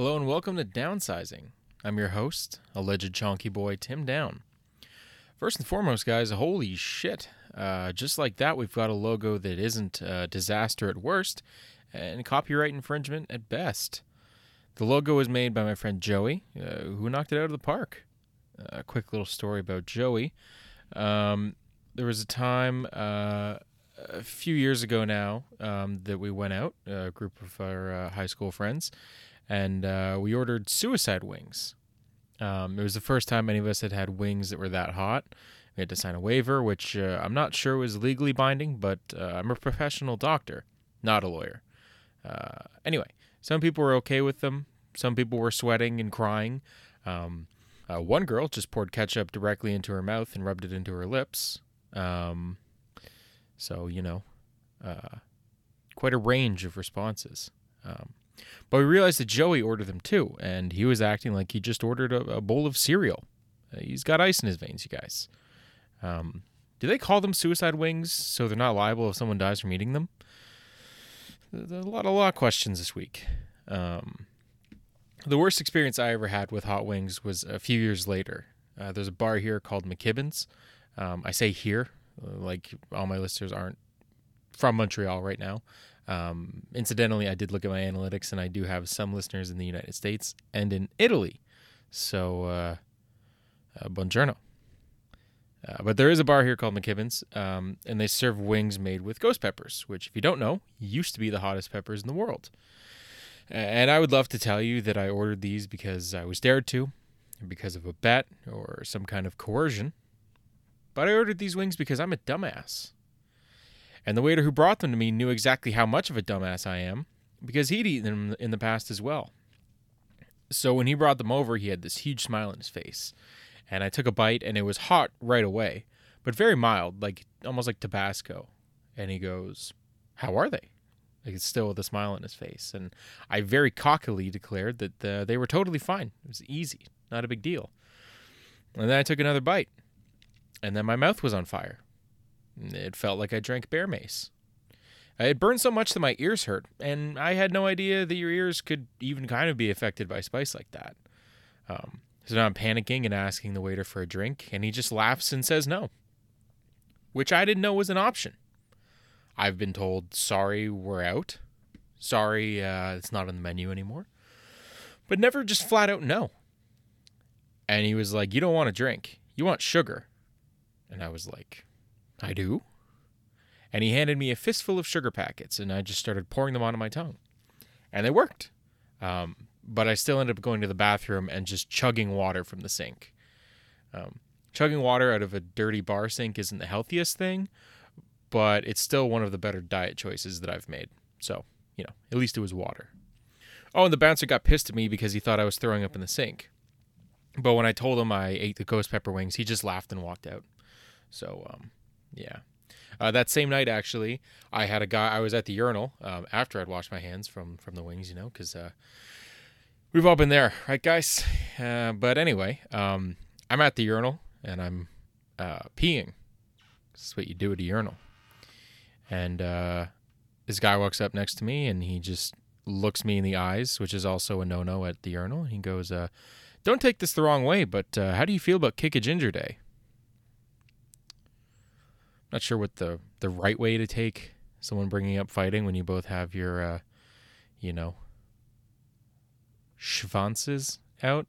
Hello and welcome to Downsizing. I'm your host, alleged chonky boy Tim Down. First and foremost, guys, holy shit. Uh, just like that, we've got a logo that isn't a disaster at worst and copyright infringement at best. The logo was made by my friend Joey, uh, who knocked it out of the park. A quick little story about Joey. Um, there was a time uh, a few years ago now um, that we went out, a group of our uh, high school friends, and uh, we ordered suicide wings. Um, it was the first time any of us had had wings that were that hot. We had to sign a waiver, which uh, I'm not sure was legally binding, but uh, I'm a professional doctor, not a lawyer. Uh, anyway, some people were okay with them. Some people were sweating and crying. Um, uh, one girl just poured ketchup directly into her mouth and rubbed it into her lips. Um, so, you know, uh, quite a range of responses. Um, but we realized that Joey ordered them too, and he was acting like he just ordered a, a bowl of cereal. Uh, he's got ice in his veins, you guys. Um, do they call them suicide wings so they're not liable if someone dies from eating them? There's a lot, of questions this week. Um, the worst experience I ever had with hot wings was a few years later. Uh, there's a bar here called McKibben's. Um, I say here, uh, like all my listeners aren't from Montreal right now. Um, incidentally, I did look at my analytics, and I do have some listeners in the United States and in Italy. So, uh, uh, buongiorno. Uh, but there is a bar here called McKibben's, um, and they serve wings made with ghost peppers, which, if you don't know, used to be the hottest peppers in the world. And I would love to tell you that I ordered these because I was dared to, because of a bet or some kind of coercion. But I ordered these wings because I'm a dumbass. And the waiter who brought them to me knew exactly how much of a dumbass I am because he'd eaten them in the past as well. So when he brought them over, he had this huge smile on his face. And I took a bite and it was hot right away, but very mild, like almost like Tabasco. And he goes, How are they? Like it's still with a smile on his face. And I very cockily declared that uh, they were totally fine. It was easy, not a big deal. And then I took another bite. And then my mouth was on fire. It felt like I drank bear mace. It burned so much that my ears hurt, and I had no idea that your ears could even kind of be affected by spice like that. Um, so now I'm panicking and asking the waiter for a drink, and he just laughs and says no, which I didn't know was an option. I've been told, sorry, we're out. Sorry, uh, it's not on the menu anymore. But never just flat out no. And he was like, You don't want a drink, you want sugar. And I was like, I do. And he handed me a fistful of sugar packets, and I just started pouring them onto my tongue. And they worked. Um, but I still ended up going to the bathroom and just chugging water from the sink. Um, chugging water out of a dirty bar sink isn't the healthiest thing, but it's still one of the better diet choices that I've made. So, you know, at least it was water. Oh, and the bouncer got pissed at me because he thought I was throwing up in the sink. But when I told him I ate the ghost pepper wings, he just laughed and walked out. So, um, yeah. Uh, that same night, actually, I had a guy. I was at the urinal um, after I'd washed my hands from from the wings, you know, because uh, we've all been there, right, guys? Uh, but anyway, um, I'm at the urinal and I'm uh, peeing. This is what you do at a urinal. And uh, this guy walks up next to me and he just looks me in the eyes, which is also a no-no at the urinal. He goes, uh, "Don't take this the wrong way, but how do you feel about Kick a Ginger Day?" Not sure what the the right way to take someone bringing up fighting when you both have your uh, you know schwanzes out.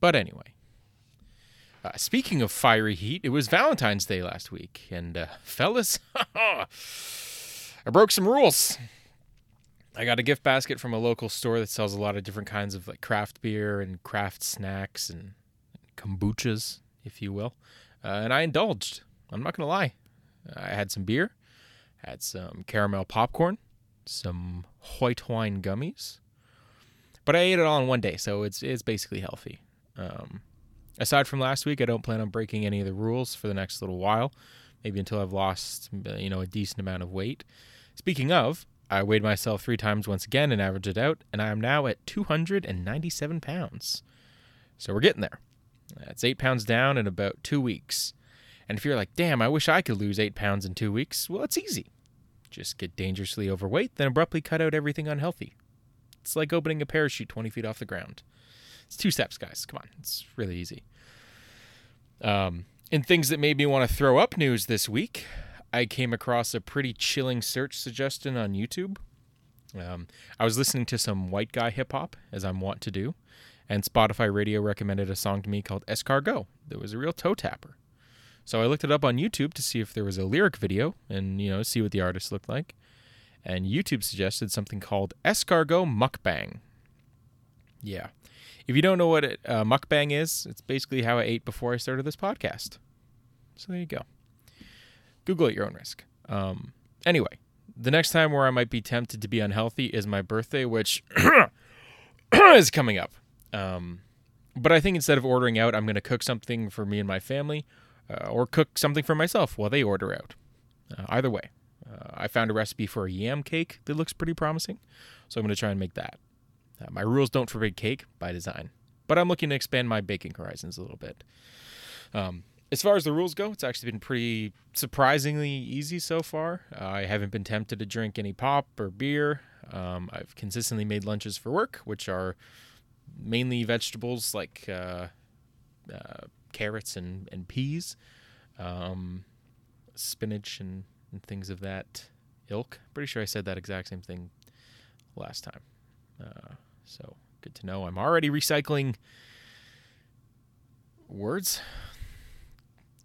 But anyway, uh, speaking of fiery heat, it was Valentine's Day last week, and uh, fellas, I broke some rules. I got a gift basket from a local store that sells a lot of different kinds of like craft beer and craft snacks and kombuchas, if you will, uh, and I indulged. I'm not gonna lie. I had some beer, had some caramel popcorn, some white wine gummies, but I ate it all in one day, so it's it's basically healthy. Um, aside from last week, I don't plan on breaking any of the rules for the next little while, maybe until I've lost you know a decent amount of weight. Speaking of, I weighed myself three times once again and averaged it out, and I am now at 297 pounds. So we're getting there. That's eight pounds down in about two weeks. And if you're like, damn, I wish I could lose eight pounds in two weeks, well, it's easy. Just get dangerously overweight, then abruptly cut out everything unhealthy. It's like opening a parachute 20 feet off the ground. It's two steps, guys. Come on. It's really easy. Um, in things that made me want to throw up news this week, I came across a pretty chilling search suggestion on YouTube. Um, I was listening to some white guy hip hop, as I'm wont to do, and Spotify Radio recommended a song to me called Escargot. That was a real toe tapper. So I looked it up on YouTube to see if there was a lyric video and, you know, see what the artist looked like. And YouTube suggested something called Escargot Mukbang. Yeah. If you don't know what it, uh, mukbang is, it's basically how I ate before I started this podcast. So there you go. Google at your own risk. Um, anyway, the next time where I might be tempted to be unhealthy is my birthday, which is coming up. Um, but I think instead of ordering out, I'm going to cook something for me and my family uh, or cook something for myself while they order out. Uh, either way, uh, I found a recipe for a yam cake that looks pretty promising, so I'm going to try and make that. Uh, my rules don't forbid cake by design, but I'm looking to expand my baking horizons a little bit. Um, as far as the rules go, it's actually been pretty surprisingly easy so far. I haven't been tempted to drink any pop or beer. Um, I've consistently made lunches for work, which are mainly vegetables like uh, uh, carrots and, and peas, um, spinach and, and, things of that ilk. Pretty sure I said that exact same thing last time. Uh, so good to know. I'm already recycling words.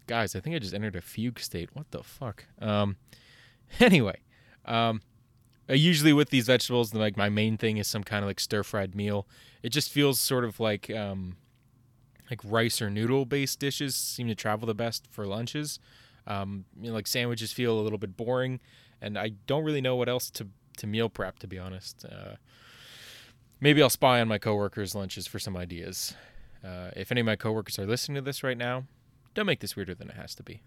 Guys, I think I just entered a fugue state. What the fuck? Um, anyway, um, usually with these vegetables, like my main thing is some kind of like stir fried meal. It just feels sort of like um, like rice or noodle based dishes seem to travel the best for lunches. Um, you know, like sandwiches feel a little bit boring, and I don't really know what else to to meal prep. To be honest, uh, maybe I'll spy on my coworkers' lunches for some ideas. Uh, if any of my coworkers are listening to this right now, don't make this weirder than it has to be.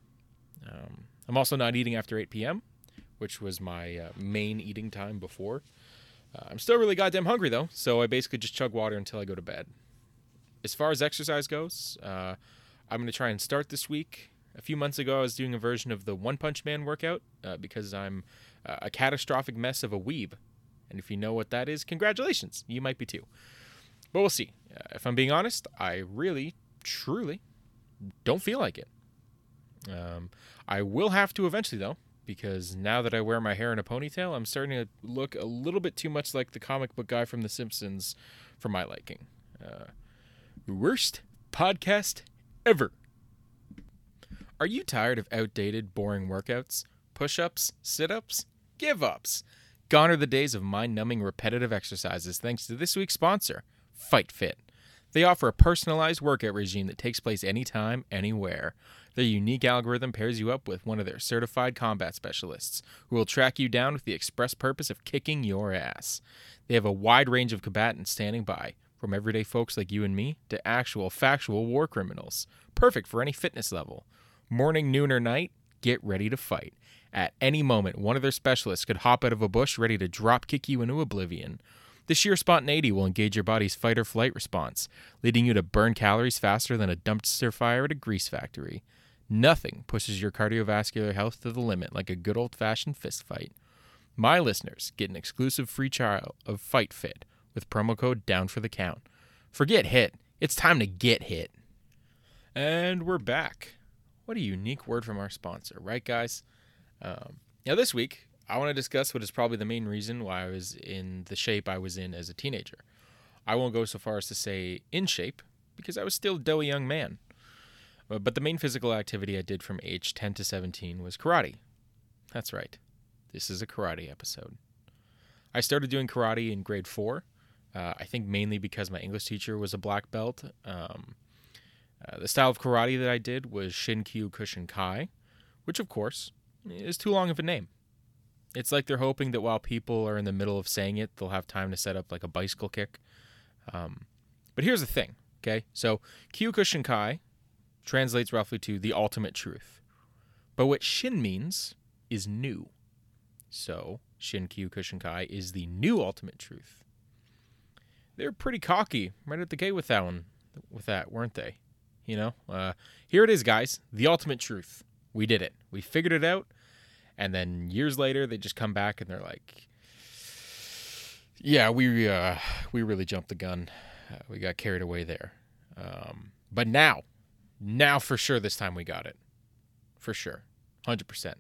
Um, I'm also not eating after 8 p.m., which was my uh, main eating time before. Uh, I'm still really goddamn hungry though, so I basically just chug water until I go to bed as far as exercise goes, uh, I'm going to try and start this week. A few months ago, I was doing a version of the One Punch Man workout uh, because I'm uh, a catastrophic mess of a weeb. And if you know what that is, congratulations. You might be too. But we'll see. Uh, if I'm being honest, I really, truly don't feel like it. Um, I will have to eventually, though, because now that I wear my hair in a ponytail, I'm starting to look a little bit too much like the comic book guy from The Simpsons for my liking. Uh, worst podcast ever. Are you tired of outdated, boring workouts, push ups, sit ups, give ups? Gone are the days of mind numbing repetitive exercises thanks to this week's sponsor, Fight Fit. They offer a personalized workout regime that takes place anytime, anywhere. Their unique algorithm pairs you up with one of their certified combat specialists who will track you down with the express purpose of kicking your ass. They have a wide range of combatants standing by from everyday folks like you and me to actual factual war criminals. Perfect for any fitness level. Morning, noon, or night, get ready to fight. At any moment, one of their specialists could hop out of a bush ready to drop kick you into oblivion. The sheer spontaneity will engage your body's fight or flight response, leading you to burn calories faster than a dumpster fire at a grease factory. Nothing pushes your cardiovascular health to the limit like a good old fashioned fist fight. My listeners get an exclusive free trial of Fight Fit with promo code down for the count. Forget hit. It's time to get hit. And we're back. What a unique word from our sponsor, right, guys? Um, now, this week, I want to discuss what is probably the main reason why I was in the shape I was in as a teenager. I won't go so far as to say in shape, because I was still a doughy young man. Uh, but the main physical activity I did from age 10 to 17 was karate. That's right. This is a karate episode. I started doing karate in grade 4 uh, I think mainly because my English teacher was a black belt. Um, uh, the style of karate that I did was Shin Kyokushin Kai, which of course is too long of a name. It's like they're hoping that while people are in the middle of saying it, they'll have time to set up like a bicycle kick. Um, but here's the thing, okay? So Kyokushin Kai translates roughly to the ultimate truth. But what Shin means is new. So Shin Kyokushin Kai is the new ultimate truth they were pretty cocky right at the gate with that one, with that, weren't they? You know, uh, here it is, guys. The ultimate truth. We did it. We figured it out. And then years later, they just come back and they're like, yeah, we uh, we really jumped the gun. Uh, we got carried away there. Um, but now, now for sure, this time we got it. For sure, hundred percent.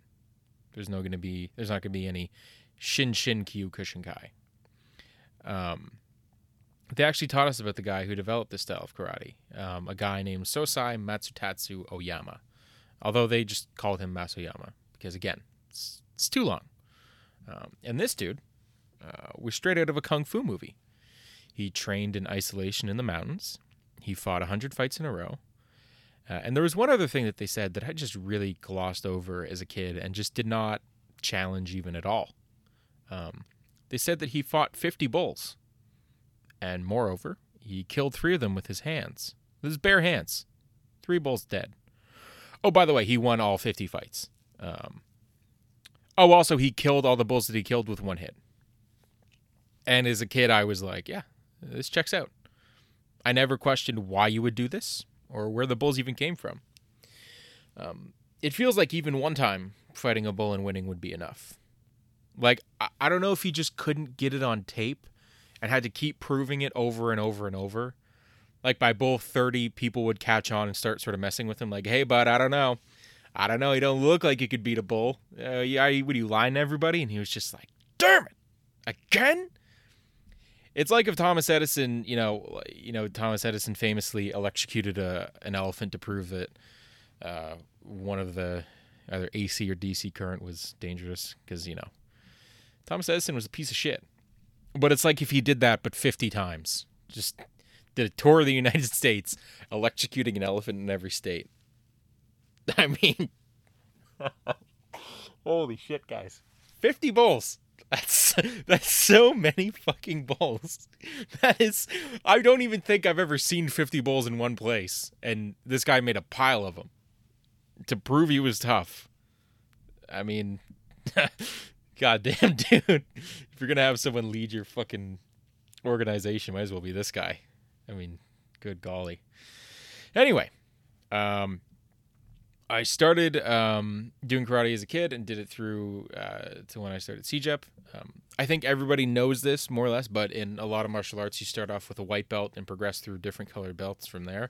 There's no gonna be. There's not gonna be any Shin Shin Kyokushinkai. Um, they actually taught us about the guy who developed this style of karate, um, a guy named Sosai Matsutatsu Oyama. Although they just called him Mas Oyama because again, it's, it's too long. Um, and this dude uh, was straight out of a kung fu movie. He trained in isolation in the mountains. He fought 100 fights in a row. Uh, and there was one other thing that they said that I just really glossed over as a kid and just did not challenge even at all. Um, they said that he fought 50 bulls. And moreover, he killed three of them with his hands, with his bare hands. Three bulls dead. Oh, by the way, he won all 50 fights. Um, oh, also, he killed all the bulls that he killed with one hit. And as a kid, I was like, yeah, this checks out. I never questioned why you would do this or where the bulls even came from. Um, it feels like even one time fighting a bull and winning would be enough. Like, I, I don't know if he just couldn't get it on tape and had to keep proving it over and over and over. Like, by bull 30, people would catch on and start sort of messing with him, like, hey, bud, I don't know. I don't know. You don't look like you could beat a bull. Uh, yeah, would you lying to everybody? And he was just like, damn it, again? It's like if Thomas Edison, you know, you know, Thomas Edison famously electrocuted a an elephant to prove that uh, one of the either AC or DC current was dangerous because you know Thomas Edison was a piece of shit. But it's like if he did that, but 50 times. Just did a tour of the United States, electrocuting an elephant in every state. I mean, holy shit, guys. 50 bulls. That's that's so many fucking bulls. That is I don't even think I've ever seen 50 bulls in one place and this guy made a pile of them to prove he was tough. I mean, goddamn dude. If you're to have someone lead your fucking organization, might as well be this guy. I mean, good golly. Anyway, um I started um, doing karate as a kid and did it through uh, to when I started CEGEP. Um, I think everybody knows this more or less, but in a lot of martial arts, you start off with a white belt and progress through different colored belts from there.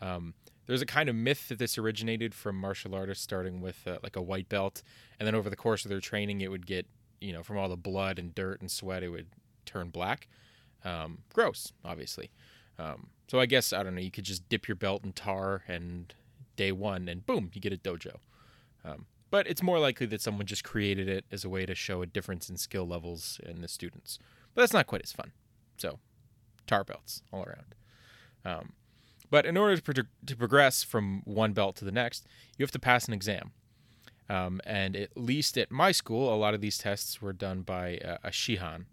Um, there's a kind of myth that this originated from martial artists starting with uh, like a white belt, and then over the course of their training, it would get you know from all the blood and dirt and sweat, it would turn black. Um, gross, obviously. Um, so I guess I don't know. You could just dip your belt in tar and day one, and boom, you get a dojo. Um, but it's more likely that someone just created it as a way to show a difference in skill levels in the students. But that's not quite as fun. So, tar belts all around. Um, but in order to, pro- to progress from one belt to the next, you have to pass an exam. Um, and at least at my school, a lot of these tests were done by uh, a shihan.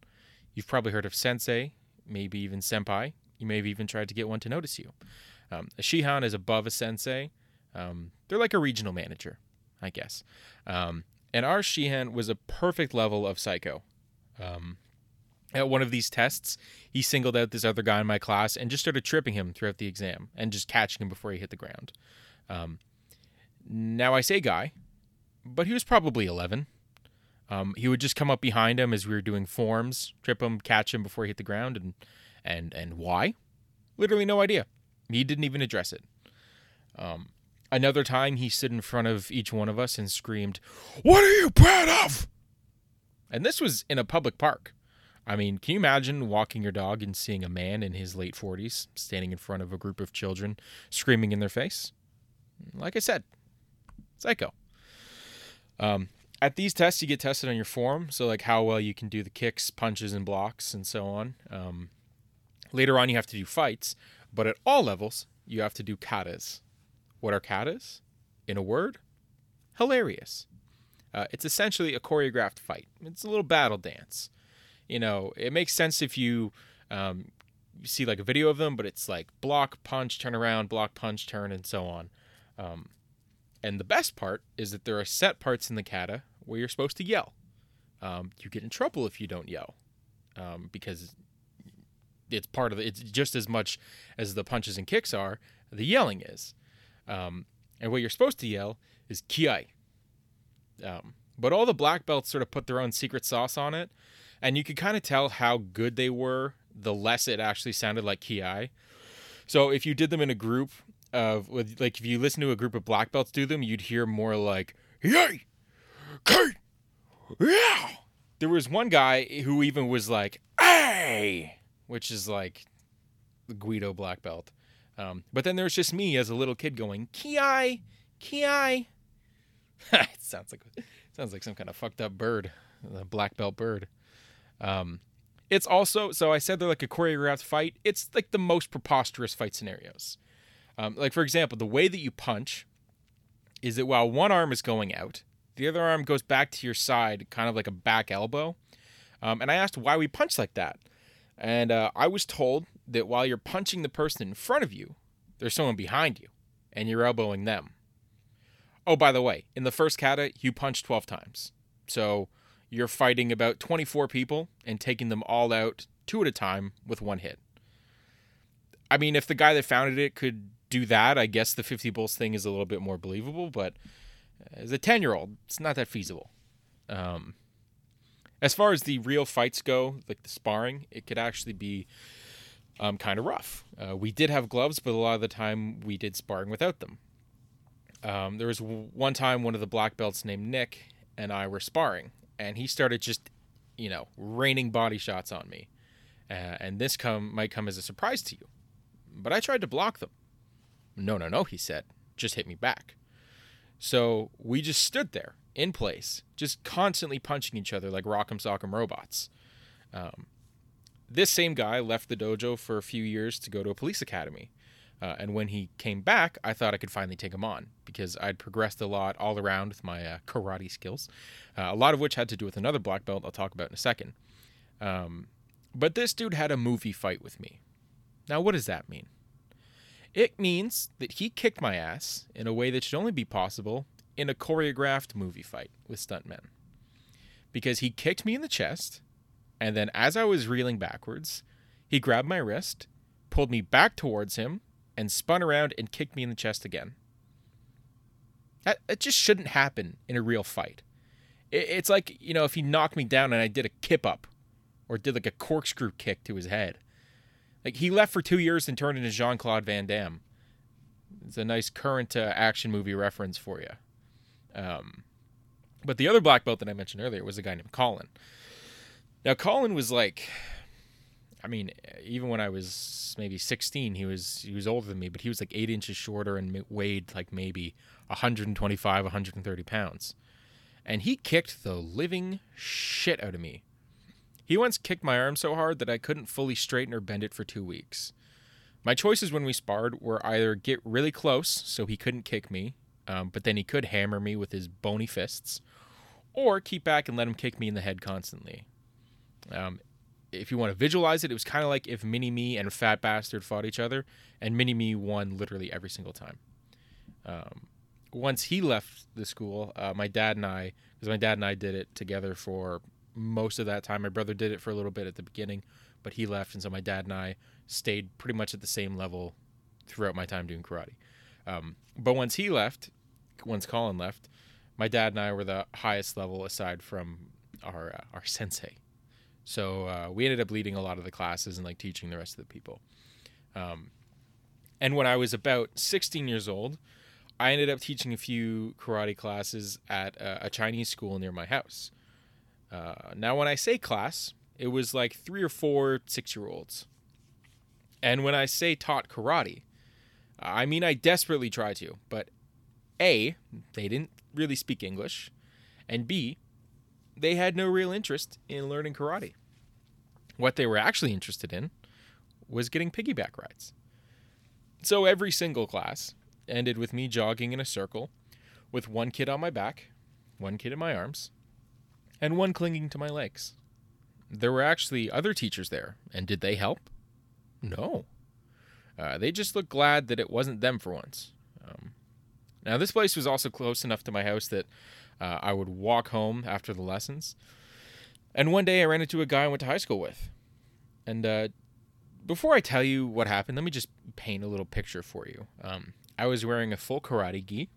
You've probably heard of sensei, maybe even senpai. You may have even tried to get one to notice you. Um, a shihan is above a sensei, um, they're like a regional manager, I guess. Um, and our Shihan was a perfect level of psycho. At one of these tests, he singled out this other guy in my class and just started tripping him throughout the exam and just catching him before he hit the ground. Um, now I say guy, but he was probably 11. Um, he would just come up behind him as we were doing forms, trip him, catch him before he hit the ground, and and and why? Literally no idea. He didn't even address it. Um, Another time, he stood in front of each one of us and screamed, What are you proud of? And this was in a public park. I mean, can you imagine walking your dog and seeing a man in his late 40s standing in front of a group of children screaming in their face? Like I said, psycho. Um, at these tests, you get tested on your form, so like how well you can do the kicks, punches, and blocks, and so on. Um, later on, you have to do fights, but at all levels, you have to do katas, what are katas? In a word, hilarious. Uh, it's essentially a choreographed fight. It's a little battle dance. You know, it makes sense if you um, see like a video of them, but it's like block, punch, turn around, block, punch, turn, and so on. Um, and the best part is that there are set parts in the kata where you're supposed to yell. Um, you get in trouble if you don't yell um, because it's part of it. It's just as much as the punches and kicks are, the yelling is. Um, and what you're supposed to yell is Kiai. Um, but all the black belts sort of put their own secret sauce on it. And you could kind of tell how good they were the less it actually sounded like ki. So if you did them in a group of with like if you listen to a group of black belts do them, you'd hear more like yay, Kate, yeah. There was one guy who even was like hey, which is like Guido black belt. Um, but then there's just me as a little kid going ki, ki. it sounds like sounds like some kind of fucked up bird, a black belt bird. Um, it's also so I said they're like a choreographed fight. It's like the most preposterous fight scenarios. Um, like for example, the way that you punch is that while one arm is going out, the other arm goes back to your side, kind of like a back elbow. Um, and I asked why we punch like that, and uh, I was told that while you're punching the person in front of you, there's someone behind you, and you're elbowing them. Oh, by the way, in the first kata, you punch 12 times. So you're fighting about 24 people and taking them all out two at a time with one hit. I mean, if the guy that founded it could do that, I guess the 50 bulls thing is a little bit more believable, but as a 10 year old, it's not that feasible. Um, as far as the real fights go, like the sparring, it could actually be um, kind of rough. Uh, we did have gloves, but a lot of the time we did sparring without them. Um, there was one time one of the black belts named Nick and I were sparring, and he started just, you know, raining body shots on me. Uh, and this come might come as a surprise to you, but I tried to block them. No, no, no, he said. Just hit me back. So we just stood there in place, just constantly punching each other like Rock'em Sock'em robots. Um, this same guy left the dojo for a few years to go to a police academy. Uh, and when he came back, I thought I could finally take him on because I'd progressed a lot all around with my uh, karate skills, uh, a lot of which had to do with another black belt I'll talk about in a second. Um, but this dude had a movie fight with me. Now, what does that mean? It means that he kicked my ass in a way that should only be possible in a choreographed movie fight with stuntmen. Because he kicked me in the chest, and then as I was reeling backwards, he grabbed my wrist, pulled me back towards him, and spun around and kicked me in the chest again. That, just shouldn't happen in a real fight. It, it's like, you know, if he knocked me down and I did a kip up or did like a corkscrew kick to his head. Like he left for two years and turned into Jean Claude Van Damme. It's a nice current uh, action movie reference for you. Um, but the other black belt that I mentioned earlier was a guy named Colin. Now Colin was like, I mean, even when I was maybe 16, he was he was older than me, but he was like eight inches shorter and weighed like maybe 125, 130 pounds, and he kicked the living shit out of me. He once kicked my arm so hard that I couldn't fully straighten or bend it for two weeks. My choices when we sparred were either get really close so he couldn't kick me, um, but then he could hammer me with his bony fists, or keep back and let him kick me in the head constantly. Um, if you want to visualize it, it was kind of like if Mini Me and Fat Bastard fought each other, and Mini Me won literally every single time. Um, once he left the school, uh, my dad and I, because my dad and I did it together for most of that time. My brother did it for a little bit at the beginning, but he left, and so my dad and I stayed pretty much at the same level throughout my time doing karate. Um, but once he left, once Colin left, my dad and I were the highest level aside from our uh, our sensei. So uh, we ended up leading a lot of the classes and like teaching the rest of the people. Um, and when I was about 16 years old, I ended up teaching a few karate classes at a, a Chinese school near my house. Uh, now, when I say class, it was like three or four six year olds. And when I say taught karate, I mean I desperately tried to, but A, they didn't really speak English, and B, they had no real interest in learning karate. What they were actually interested in was getting piggyback rides. So every single class ended with me jogging in a circle with one kid on my back, one kid in my arms, and one clinging to my legs. There were actually other teachers there, and did they help? No. Uh, they just looked glad that it wasn't them for once. Um, now, this place was also close enough to my house that uh, I would walk home after the lessons. And one day I ran into a guy I went to high school with. And uh, before I tell you what happened, let me just paint a little picture for you. Um, I was wearing a full karate gi,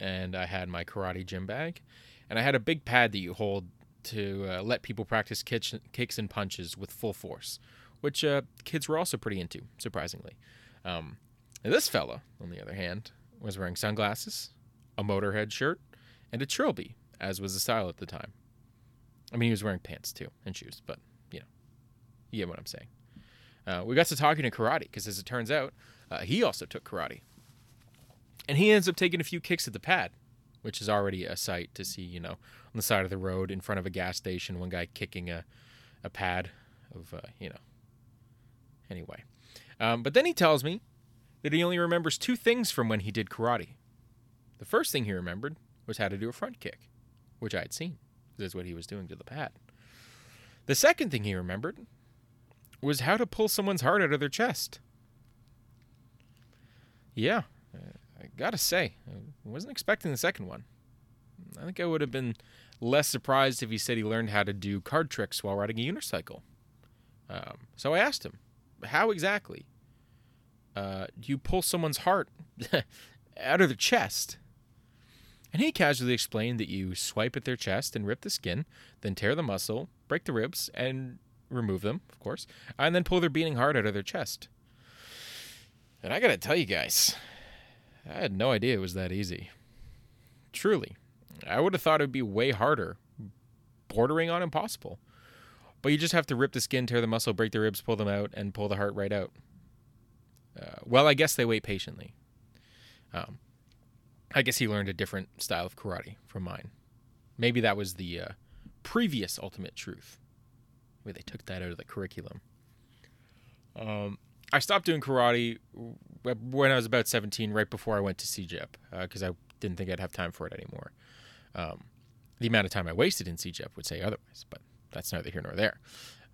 and I had my karate gym bag, and I had a big pad that you hold to uh, let people practice kitch- kicks and punches with full force, which uh, kids were also pretty into, surprisingly. Um, this fella, on the other hand, was wearing sunglasses, a Motorhead shirt, and a trilby, as was the style at the time. I mean, he was wearing pants too and shoes, but you know, you get what I'm saying. Uh, we got to talking to karate because, as it turns out, uh, he also took karate, and he ends up taking a few kicks at the pad, which is already a sight to see. You know, on the side of the road in front of a gas station, one guy kicking a a pad of uh, you know. Anyway, um, but then he tells me that he only remembers two things from when he did karate. The first thing he remembered was how to do a front kick, which I had seen. This is what he was doing to the pad. The second thing he remembered was how to pull someone's heart out of their chest. Yeah, I gotta say, I wasn't expecting the second one. I think I would have been less surprised if he said he learned how to do card tricks while riding a unicycle. Um, so I asked him, how exactly uh, do you pull someone's heart out of their chest? And he casually explained that you swipe at their chest and rip the skin, then tear the muscle, break the ribs, and remove them, of course, and then pull their beating heart out of their chest. And I gotta tell you guys, I had no idea it was that easy. Truly. I would have thought it would be way harder, bordering on impossible. But you just have to rip the skin, tear the muscle, break the ribs, pull them out, and pull the heart right out. Uh, well, I guess they wait patiently. Um, I guess he learned a different style of karate from mine. Maybe that was the uh, previous ultimate truth, where they took that out of the curriculum. Um, I stopped doing karate when I was about 17, right before I went to CEGEP, because uh, I didn't think I'd have time for it anymore. Um, the amount of time I wasted in CEGEP would say otherwise, but that's neither here nor there.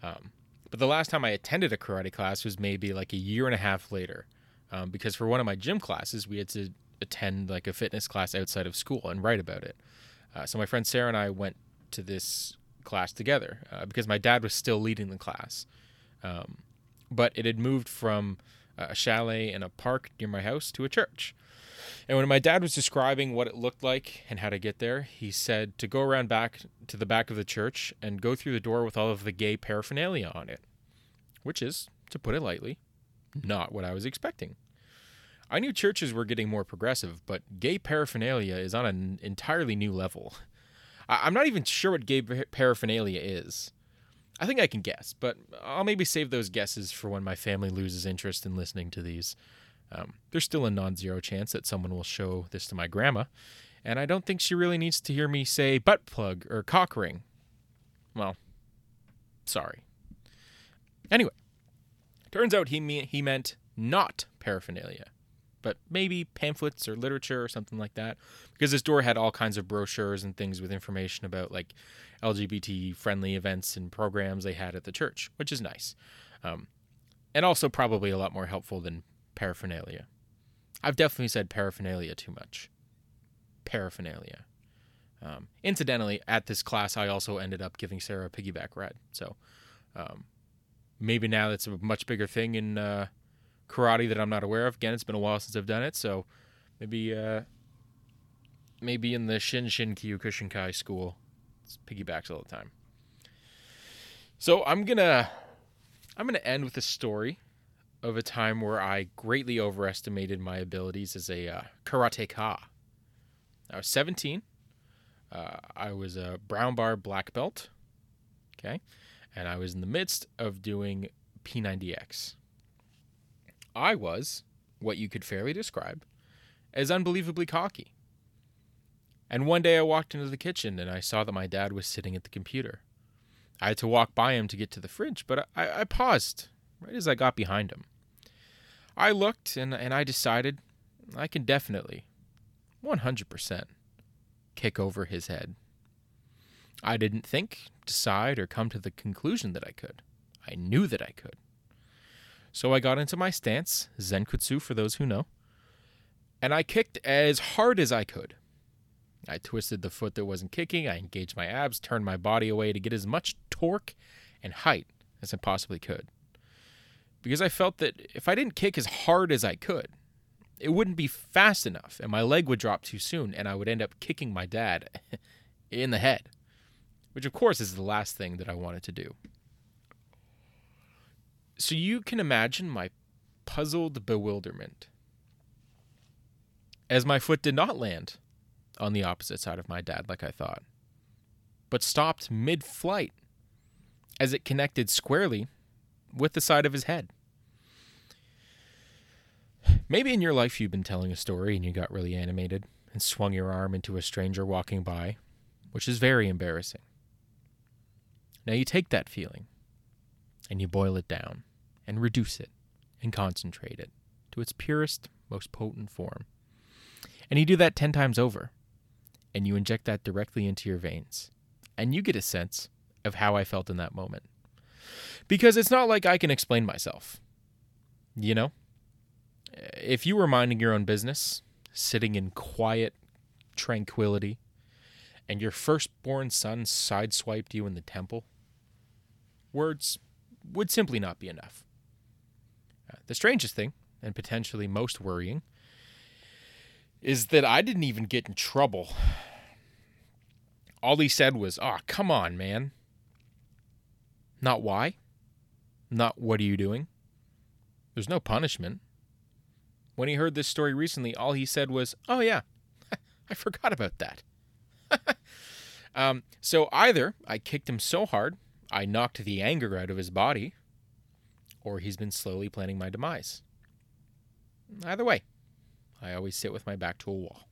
Um, but the last time I attended a karate class was maybe like a year and a half later, um, because for one of my gym classes, we had to attend like a fitness class outside of school and write about it. Uh, so my friend Sarah and I went to this class together uh, because my dad was still leading the class. Um, but it had moved from a chalet in a park near my house to a church. And when my dad was describing what it looked like and how to get there, he said to go around back to the back of the church and go through the door with all of the gay paraphernalia on it, which is, to put it lightly, not what I was expecting. I knew churches were getting more progressive, but gay paraphernalia is on an entirely new level. I'm not even sure what gay paraphernalia is. I think I can guess, but I'll maybe save those guesses for when my family loses interest in listening to these. Um, there's still a non zero chance that someone will show this to my grandma, and I don't think she really needs to hear me say butt plug or cock ring. Well, sorry. Anyway, turns out he, me- he meant not paraphernalia but maybe pamphlets or literature or something like that. Because this door had all kinds of brochures and things with information about like LGBT friendly events and programs they had at the church, which is nice. Um, and also probably a lot more helpful than paraphernalia. I've definitely said paraphernalia too much. Paraphernalia. Um, incidentally, at this class, I also ended up giving Sarah a piggyback ride. So um, maybe now that's a much bigger thing in uh, karate that I'm not aware of. Again, it's been a while since I've done it, so maybe uh, maybe in the Shin Shin Kyokushinkai school, it's piggybacks all the time. So I'm gonna I'm gonna end with a story of a time where I greatly overestimated my abilities as a uh, karateka. I was 17. Uh, I was a brown bar black belt. Okay. And I was in the midst of doing P90X. I was what you could fairly describe as unbelievably cocky. And one day I walked into the kitchen and I saw that my dad was sitting at the computer. I had to walk by him to get to the fridge, but I, I paused right as I got behind him. I looked and, and I decided I can definitely, 100%, kick over his head. I didn't think, decide, or come to the conclusion that I could. I knew that I could. So I got into my stance, Zenkutsu for those who know, and I kicked as hard as I could. I twisted the foot that wasn't kicking, I engaged my abs, turned my body away to get as much torque and height as I possibly could. Because I felt that if I didn't kick as hard as I could, it wouldn't be fast enough and my leg would drop too soon and I would end up kicking my dad in the head. which of course is the last thing that I wanted to do. So you can imagine my puzzled bewilderment as my foot did not land on the opposite side of my dad like I thought, but stopped mid flight as it connected squarely with the side of his head. Maybe in your life you've been telling a story and you got really animated and swung your arm into a stranger walking by, which is very embarrassing. Now you take that feeling and you boil it down and reduce it and concentrate it to its purest, most potent form. And you do that 10 times over and you inject that directly into your veins. And you get a sense of how I felt in that moment. Because it's not like I can explain myself. You know? If you were minding your own business, sitting in quiet tranquility, and your firstborn son sideswiped you in the temple, words would simply not be enough. Uh, the strangest thing, and potentially most worrying, is that I didn't even get in trouble. All he said was, Oh, come on, man. Not why. Not what are you doing. There's no punishment. When he heard this story recently, all he said was, Oh, yeah, I forgot about that. um, so either I kicked him so hard I knocked the anger out of his body, or he's been slowly planning my demise. Either way, I always sit with my back to a wall.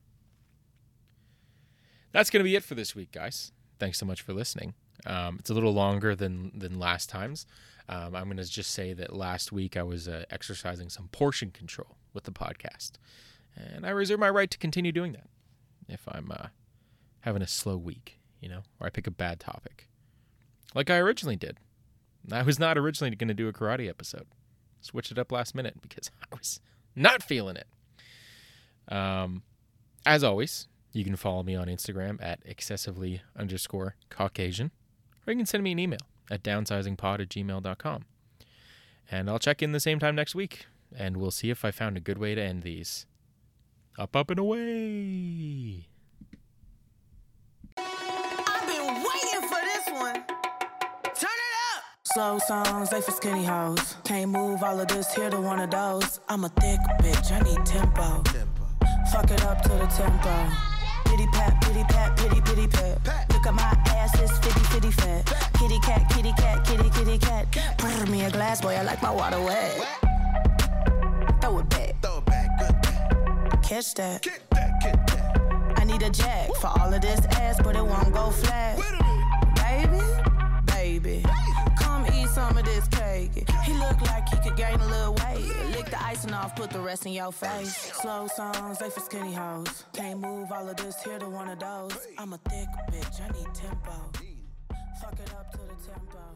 That's going to be it for this week, guys. Thanks so much for listening. Um, it's a little longer than than last times. Um, I'm going to just say that last week I was uh, exercising some portion control with the podcast, and I reserve my right to continue doing that if I'm uh, having a slow week, you know, or I pick a bad topic, like I originally did. I was not originally going to do a karate episode. Switched it up last minute because I was not feeling it. Um, as always, you can follow me on Instagram at excessively underscore Caucasian, or you can send me an email at downsizingpod at gmail.com. And I'll check in the same time next week, and we'll see if I found a good way to end these. Up, up, and away! Slow songs, they for skinny hoes. Can't move all of this here to one of those. I'm a thick bitch, I need tempo. Fuck it up to the tempo. Pity pat, pity pat, pity pity pat. Look at my ass, it's fitty fitty fat. Kitty cat, kitty cat, kitty kitty cat. Pour me a glass, boy, I like my water wet. Throw it back, Throw it back, good back. catch that. Get that, get that. I need a jack for all of this ass, but it won't go flat. Cake. He look like he could gain a little weight. Lick the icing off, put the rest in your face. Slow songs, they for skinny hoes. Can't move all of this here to one of those. I'm a thick bitch, I need tempo. Fuck it up to the tempo.